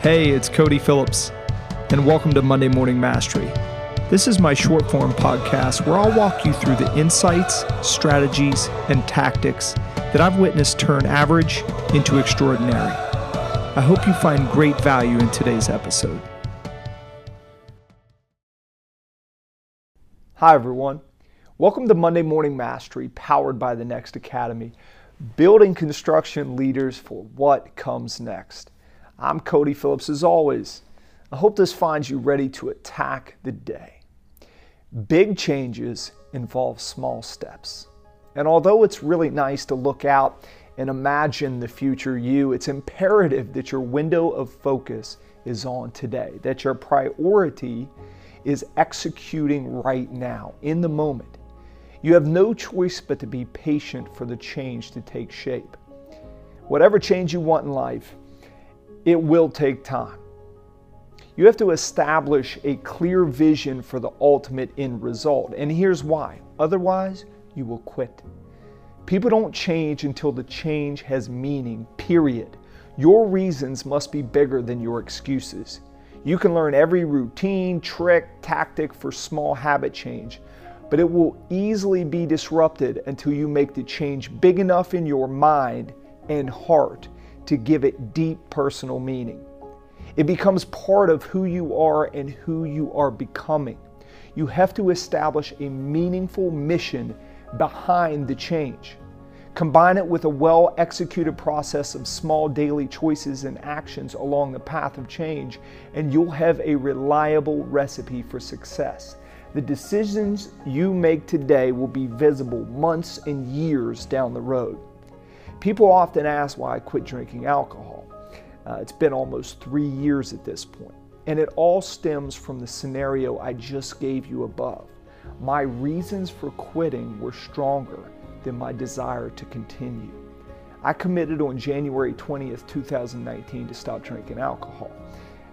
Hey, it's Cody Phillips, and welcome to Monday Morning Mastery. This is my short form podcast where I'll walk you through the insights, strategies, and tactics that I've witnessed turn average into extraordinary. I hope you find great value in today's episode. Hi, everyone. Welcome to Monday Morning Mastery, powered by the Next Academy, building construction leaders for what comes next. I'm Cody Phillips as always. I hope this finds you ready to attack the day. Big changes involve small steps. And although it's really nice to look out and imagine the future you, it's imperative that your window of focus is on today, that your priority is executing right now, in the moment. You have no choice but to be patient for the change to take shape. Whatever change you want in life, it will take time. You have to establish a clear vision for the ultimate end result. And here's why otherwise, you will quit. People don't change until the change has meaning, period. Your reasons must be bigger than your excuses. You can learn every routine, trick, tactic for small habit change, but it will easily be disrupted until you make the change big enough in your mind and heart to give it deep personal meaning. It becomes part of who you are and who you are becoming. You have to establish a meaningful mission behind the change. Combine it with a well executed process of small daily choices and actions along the path of change, and you'll have a reliable recipe for success. The decisions you make today will be visible months and years down the road. People often ask why I quit drinking alcohol. Uh, it's been almost three years at this point, and it all stems from the scenario I just gave you above. My reasons for quitting were stronger than my desire to continue. I committed on January 20th, 2019 to stop drinking alcohol.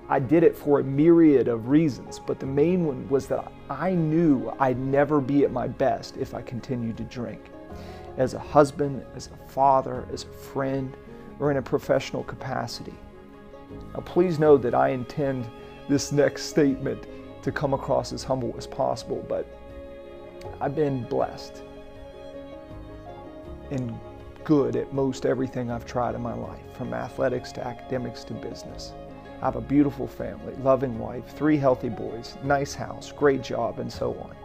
I did it for a myriad of reasons, but the main one was that I knew I'd never be at my best if I continued to drink as a husband, as a father, as a friend, or in a professional capacity. Now, please know that I intend this next statement to come across as humble as possible, but I've been blessed and good at most everything I've tried in my life, from athletics to academics to business. I have a beautiful family, loving wife, three healthy boys, nice house, great job, and so on.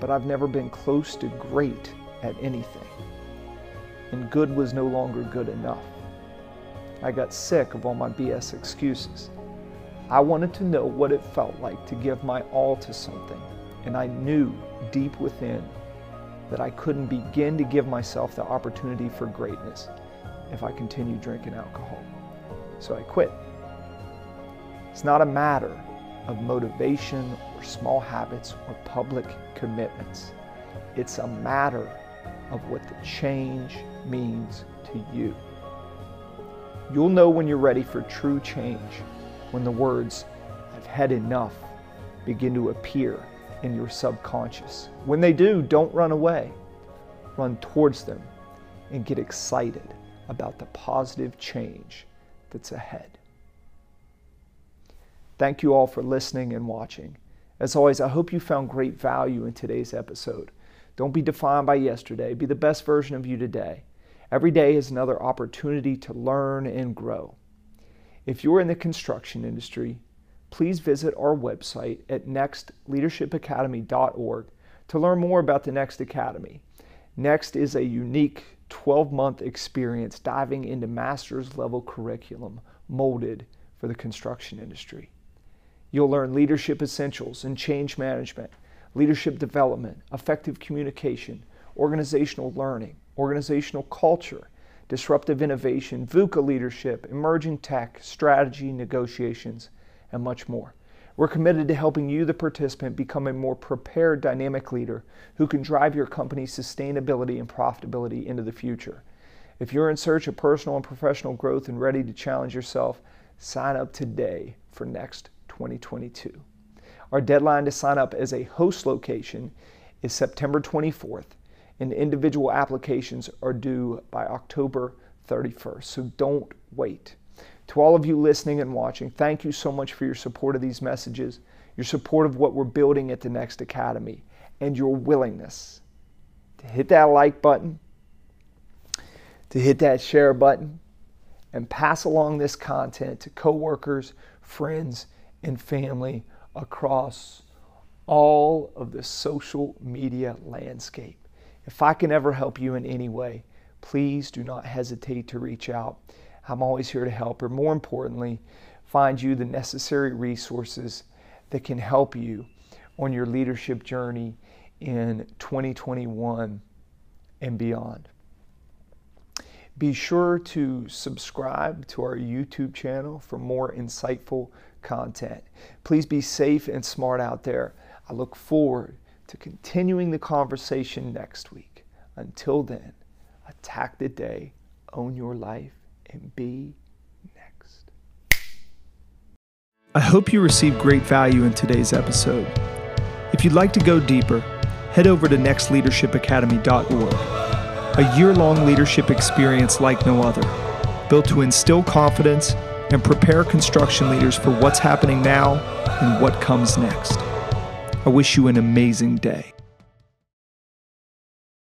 But I've never been close to great at anything. And good was no longer good enough. I got sick of all my BS excuses. I wanted to know what it felt like to give my all to something, and I knew deep within that I couldn't begin to give myself the opportunity for greatness if I continued drinking alcohol. So I quit. It's not a matter of motivation or small habits or public commitments. It's a matter of what the change means to you. You'll know when you're ready for true change when the words, I've had enough, begin to appear in your subconscious. When they do, don't run away. Run towards them and get excited about the positive change that's ahead. Thank you all for listening and watching. As always, I hope you found great value in today's episode. Don't be defined by yesterday. Be the best version of you today. Every day is another opportunity to learn and grow. If you're in the construction industry, please visit our website at nextleadershipacademy.org to learn more about the Next Academy. Next is a unique 12 month experience diving into master's level curriculum molded for the construction industry. You'll learn leadership essentials and change management leadership development, effective communication, organizational learning, organizational culture, disruptive innovation, VUCA leadership, emerging tech, strategy, negotiations, and much more. We're committed to helping you, the participant, become a more prepared dynamic leader who can drive your company's sustainability and profitability into the future. If you're in search of personal and professional growth and ready to challenge yourself, sign up today for Next 2022. Our deadline to sign up as a host location is September 24th, and individual applications are due by October 31st. So don't wait. To all of you listening and watching, thank you so much for your support of these messages, your support of what we're building at the Next Academy, and your willingness to hit that like button, to hit that share button, and pass along this content to coworkers, friends, and family across all of the social media landscape. If I can ever help you in any way, please do not hesitate to reach out. I'm always here to help, or more importantly, find you the necessary resources that can help you on your leadership journey in 2021 and beyond. Be sure to subscribe to our YouTube channel for more insightful content. Please be safe and smart out there. I look forward to continuing the conversation next week. Until then, attack the day, own your life, and be next. I hope you received great value in today's episode. If you'd like to go deeper, head over to nextleadershipacademy.org, a year long leadership experience like no other, built to instill confidence and prepare construction leaders for what's happening now and what comes next. I wish you an amazing day.